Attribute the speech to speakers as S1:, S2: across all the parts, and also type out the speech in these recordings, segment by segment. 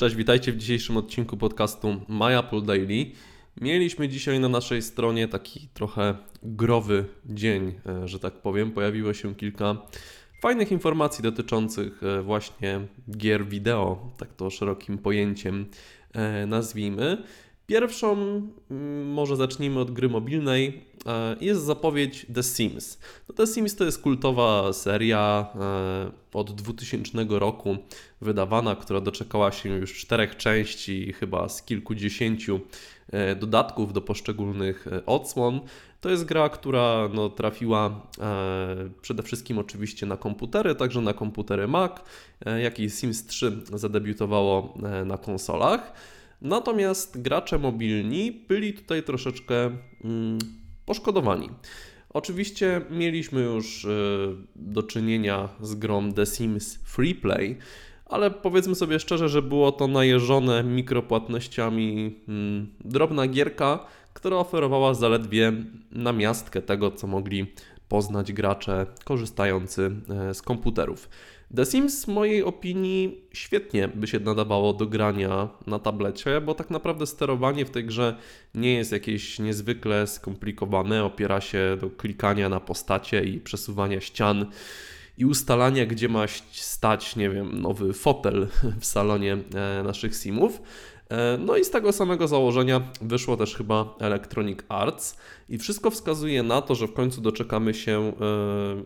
S1: Cześć, witajcie w dzisiejszym odcinku podcastu My Apple Daily. Mieliśmy dzisiaj na naszej stronie taki trochę growy dzień, e, że tak powiem. Pojawiło się kilka fajnych informacji dotyczących e, właśnie gier wideo, tak to szerokim pojęciem e, nazwijmy. Pierwszą, mm, może zacznijmy od gry mobilnej, jest zapowiedź The Sims. No The Sims to jest kultowa seria od 2000 roku wydawana, która doczekała się już czterech części, chyba z kilkudziesięciu e, dodatków do poszczególnych e, odsłon. To jest gra, która no, trafiła e, przede wszystkim oczywiście na komputery, także na komputery Mac, jak i Sims 3 zadebiutowało na konsolach. Natomiast gracze mobilni byli tutaj troszeczkę mm, poszkodowani. Oczywiście mieliśmy już do czynienia z grą The Sims Freeplay, ale powiedzmy sobie szczerze, że było to najeżone mikropłatnościami hmm, drobna gierka, która oferowała zaledwie namiastkę tego, co mogli poznać gracze korzystający e, z komputerów. The Sims w mojej opinii świetnie by się nadawało do grania na tablecie, bo tak naprawdę sterowanie w tej grze nie jest jakieś niezwykle skomplikowane, opiera się do klikania na postacie i przesuwania ścian i ustalania, gdzie ma stać, nie wiem, nowy fotel w salonie e, naszych simów. E, no i z tego samego założenia wyszło też chyba Electronic Arts i wszystko wskazuje na to, że w końcu doczekamy się e,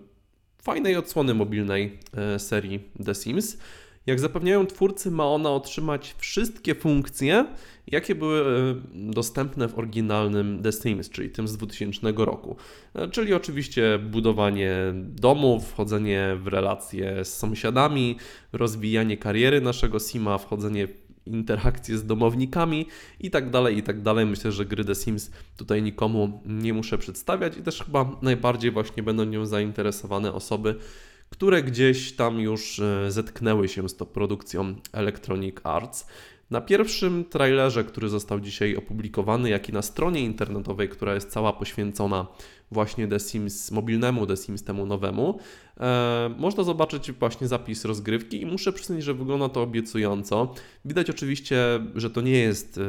S1: fajnej odsłony mobilnej serii The Sims. Jak zapewniają twórcy, ma ona otrzymać wszystkie funkcje, jakie były e, dostępne w oryginalnym The Sims, czyli tym z 2000 roku. E, czyli oczywiście budowanie domów, wchodzenie w relacje z sąsiadami, rozwijanie kariery naszego Sima, wchodzenie w interakcje z domownikami i tak dalej, i tak dalej. Myślę, że gry The Sims tutaj nikomu nie muszę przedstawiać i też chyba najbardziej właśnie będą nią zainteresowane osoby, które gdzieś tam już e, zetknęły się z tą produkcją Electronic Arts. Na pierwszym trailerze, który został dzisiaj opublikowany, jak i na stronie internetowej, która jest cała poświęcona właśnie The Sims mobilnemu, The Sims temu nowemu, e, można zobaczyć właśnie zapis rozgrywki i muszę przyznać, że wygląda to obiecująco. Widać oczywiście, że to nie jest e,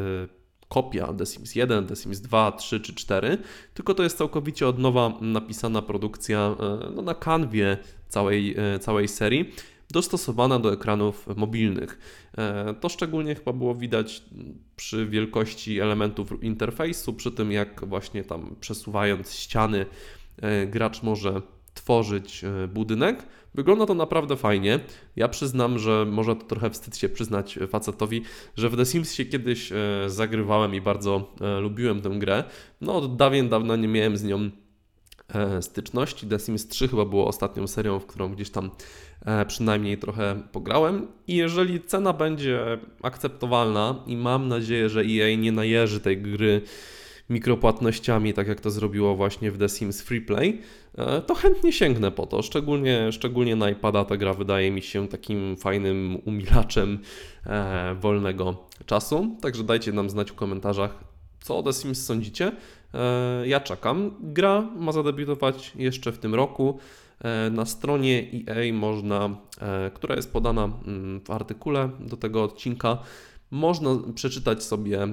S1: kopia The Sims 1, The Sims 2, 3 czy 4, tylko to jest całkowicie od nowa napisana produkcja e, no, na kanwie całej, e, całej serii, dostosowana do ekranów mobilnych. E, to szczególnie chyba było widać przy wielkości elementów interfejsu, przy tym jak właśnie tam przesuwając ściany gracz może tworzyć budynek. Wygląda to naprawdę fajnie. Ja przyznam, że może to trochę wstyd się przyznać facetowi, że w The Sims się kiedyś e, zagrywałem i bardzo e, lubiłem tę grę. No od dawien dawna nie miałem z nią e, styczności. The Sims 3 chyba było ostatnią serią, w którą gdzieś tam przynajmniej trochę pograłem. I jeżeli cena będzie akceptowalna i mam nadzieję, że EA nie najeży tej gry mikropłatnościami, tak jak to zrobiło właśnie w The Sims Freeplay, e, to chętnie sięgnę po to. Szczególnie, szczególnie na iPada ta gra wydaje mi się takim fajnym umilaczem e, wolnego czasu. Także dajcie nam znać w komentarzach, co o The Sims sądzicie. E, ja czekam. Gra ma zadebiutować jeszcze w tym roku. Na stronie EA można, która jest podana mm, w artykule do tego odcinka, można przeczytać sobie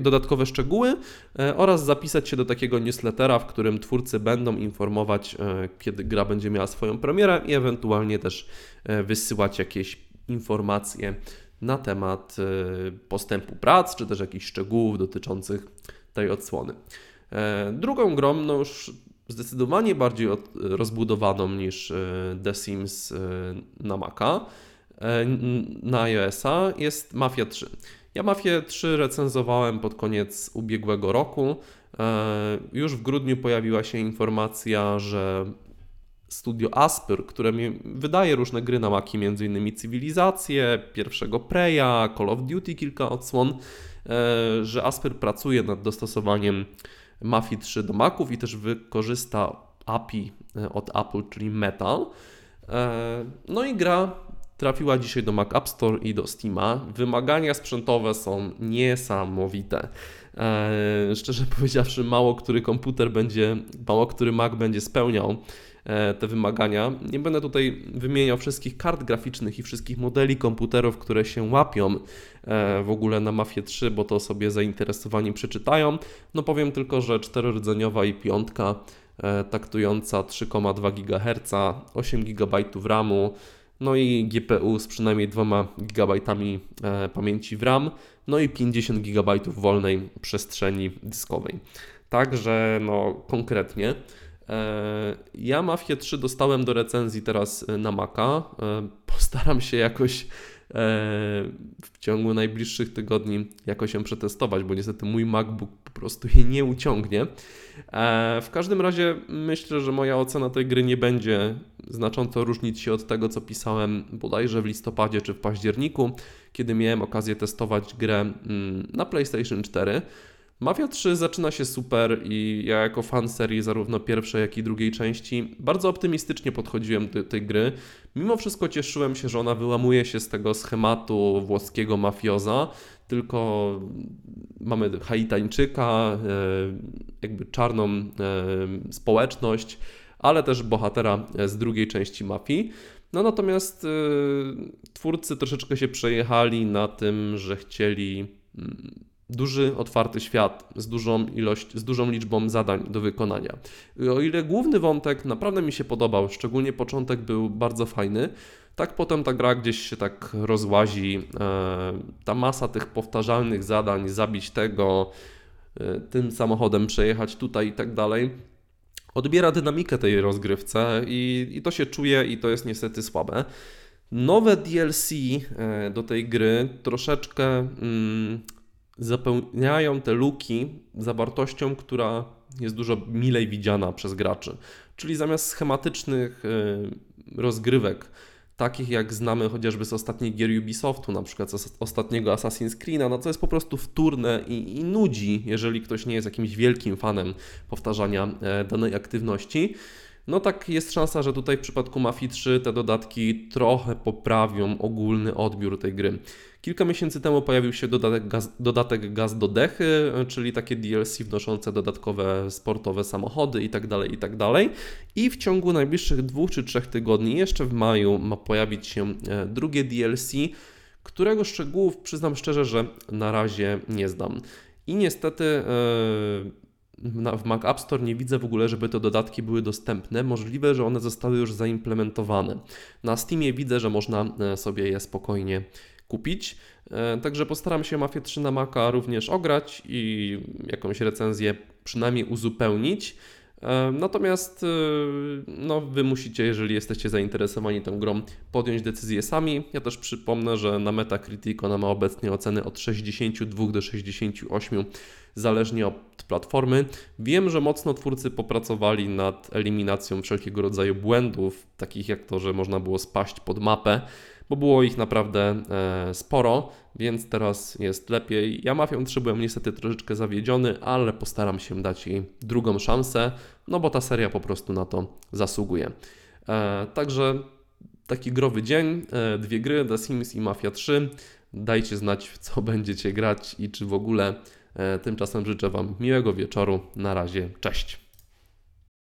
S1: dodatkowe szczegóły e, oraz zapisać się do takiego newslettera, w którym twórcy będą informować, e, kiedy gra będzie miała swoją premierę i ewentualnie też e, wysyłać jakieś informacje na temat postępu prac, czy też jakichś szczegółów dotyczących tej odsłony. Drugą grą, no już zdecydowanie bardziej rozbudowaną niż The Sims na Maca, na iOS-a jest Mafia 3. Ja Mafię 3 recenzowałem pod koniec ubiegłego roku. E, już w grudniu pojawiła się informacja, że studio Asper, które wydaje różne gry na Maki, m.in. Cywilizację, pierwszego Preya, Call of Duty, kilka odsłon, e, że Asper pracuje nad dostosowaniem Mafii 3 do Maków i też wykorzysta API e, od Apple, czyli Metal. No i gra trafiła dzisiaj do Mac App Store i do Steama. Wymagania sprzętowe są niesamowite. Szczerze powiedziawszy, mało który komputer będzie, mało który Mac będzie spełniał e, te wymagania. Nie będę tutaj wymieniał wszystkich kart graficznych i wszystkich modeli komputerów, które się łapią e, w ogóle na Mafia 3, bo to sobie zainteresowani przeczytają. No powiem tylko, że czterorodzeniowa i piątka taktująca 3,2 GHz, 8 GB RAMu, no i GPU z przynajmniej 2 GB pamięci w RAM, no i 50 GB wolnej przestrzeni dyskowej. Także no konkretnie. E, ja Mafię 3 dostałem do recenzji teraz e, na Maca. E, postaram się jakoś w ciągu najbliższych tygodni jakoś ją przetestować, bo niestety mój MacBook po prostu jej nie uciągnie. W każdym razie myślę, że moja ocena tej gry nie będzie znacząco różnić się od tego, co pisałem bodajże w listopadzie czy w październiku, kiedy miałem okazję testować grę mm, na PlayStation 4. Mafia 3 zaczyna się super i ja jako fan serii zarówno pierwszej, jak i drugiej części bardzo optymistycznie podchodziłem do tej gry. Mimo wszystko cieszyłem się, że ona wyłamuje się z tego schematu włoskiego mafioza, tylko mamy Haitańczyka, e, jakby czarną e, społeczność, ale też bohatera z drugiej części mafii. No natomiast e, twórcy troszeczkę się przejechali na tym, że chcieli mm, duży, otwarty świat z dużą ilość, z dużą liczbą zadań do wykonania. O ile główny wątek naprawdę mi się podobał, szczególnie początek był bardzo fajny, tak potem ta gra gdzieś się tak rozłazi. E, ta masa tych powtarzalnych zadań, zabić tego, e, tym samochodem przejechać tutaj i tak dalej, odbiera dynamikę tej rozgrywce i, i to się czuje i to jest niestety słabe. Nowe DLC e, do tej gry troszeczkę mm, zapełniają te luki zawartością, która jest dużo milej widziana przez graczy. Czyli zamiast schematycznych y, rozgrywek, takich jak znamy chociażby z ostatnich gier Ubisoftu, na przykład z ostatniego Assassin's Creed'a, no co jest po prostu wtórne i, i nudzi, jeżeli ktoś nie jest jakimś wielkim fanem powtarzania e, danej aktywności. No tak jest szansa, że tutaj w przypadku Mafii 3 te dodatki trochę poprawią ogólny odbiór tej gry. Kilka miesięcy temu pojawił się dodatek gaz, dodatek gaz do dechy, czyli takie DLC wnoszące dodatkowe sportowe samochody itd., tak itd. Tak I w ciągu najbliższych dwóch czy trzech tygodni, jeszcze w maju, ma pojawić się e, drugie DLC, którego szczegółów przyznam szczerze, że na razie nie znam. I niestety e, w Mac App Store nie widzę w ogóle, żeby te dodatki były dostępne. Możliwe, że one zostały już zaimplementowane. Na Steamie widzę, że można e, sobie je spokojnie kupić. E, także postaram się Mafię 3 na Maca również ograć i jakąś recenzję przynajmniej uzupełnić. E, natomiast e, no, wy musicie, jeżeli jesteście zainteresowani tą grą, podjąć decyzję sami. Ja też przypomnę, że na Metacritic ona ma obecnie oceny od 62 do 68, zależnie od platformy. Wiem, że mocno twórcy popracowali nad eliminacją wszelkiego rodzaju błędów, takich jak to, że można było spaść pod mapę bo było ich naprawdę e, sporo, więc teraz jest lepiej. Ja Mafią 3 byłem niestety troszeczkę zawiedziony, ale postaram się dać jej drugą szansę, no bo ta seria po prostu na to zasługuje. E, także taki growy dzień, e, dwie gry, The Sims i Mafia 3. Dajcie znać, w co będziecie grać i czy w ogóle. Tymczasem życzę Wam miłego wieczoru. Na razie, cześć.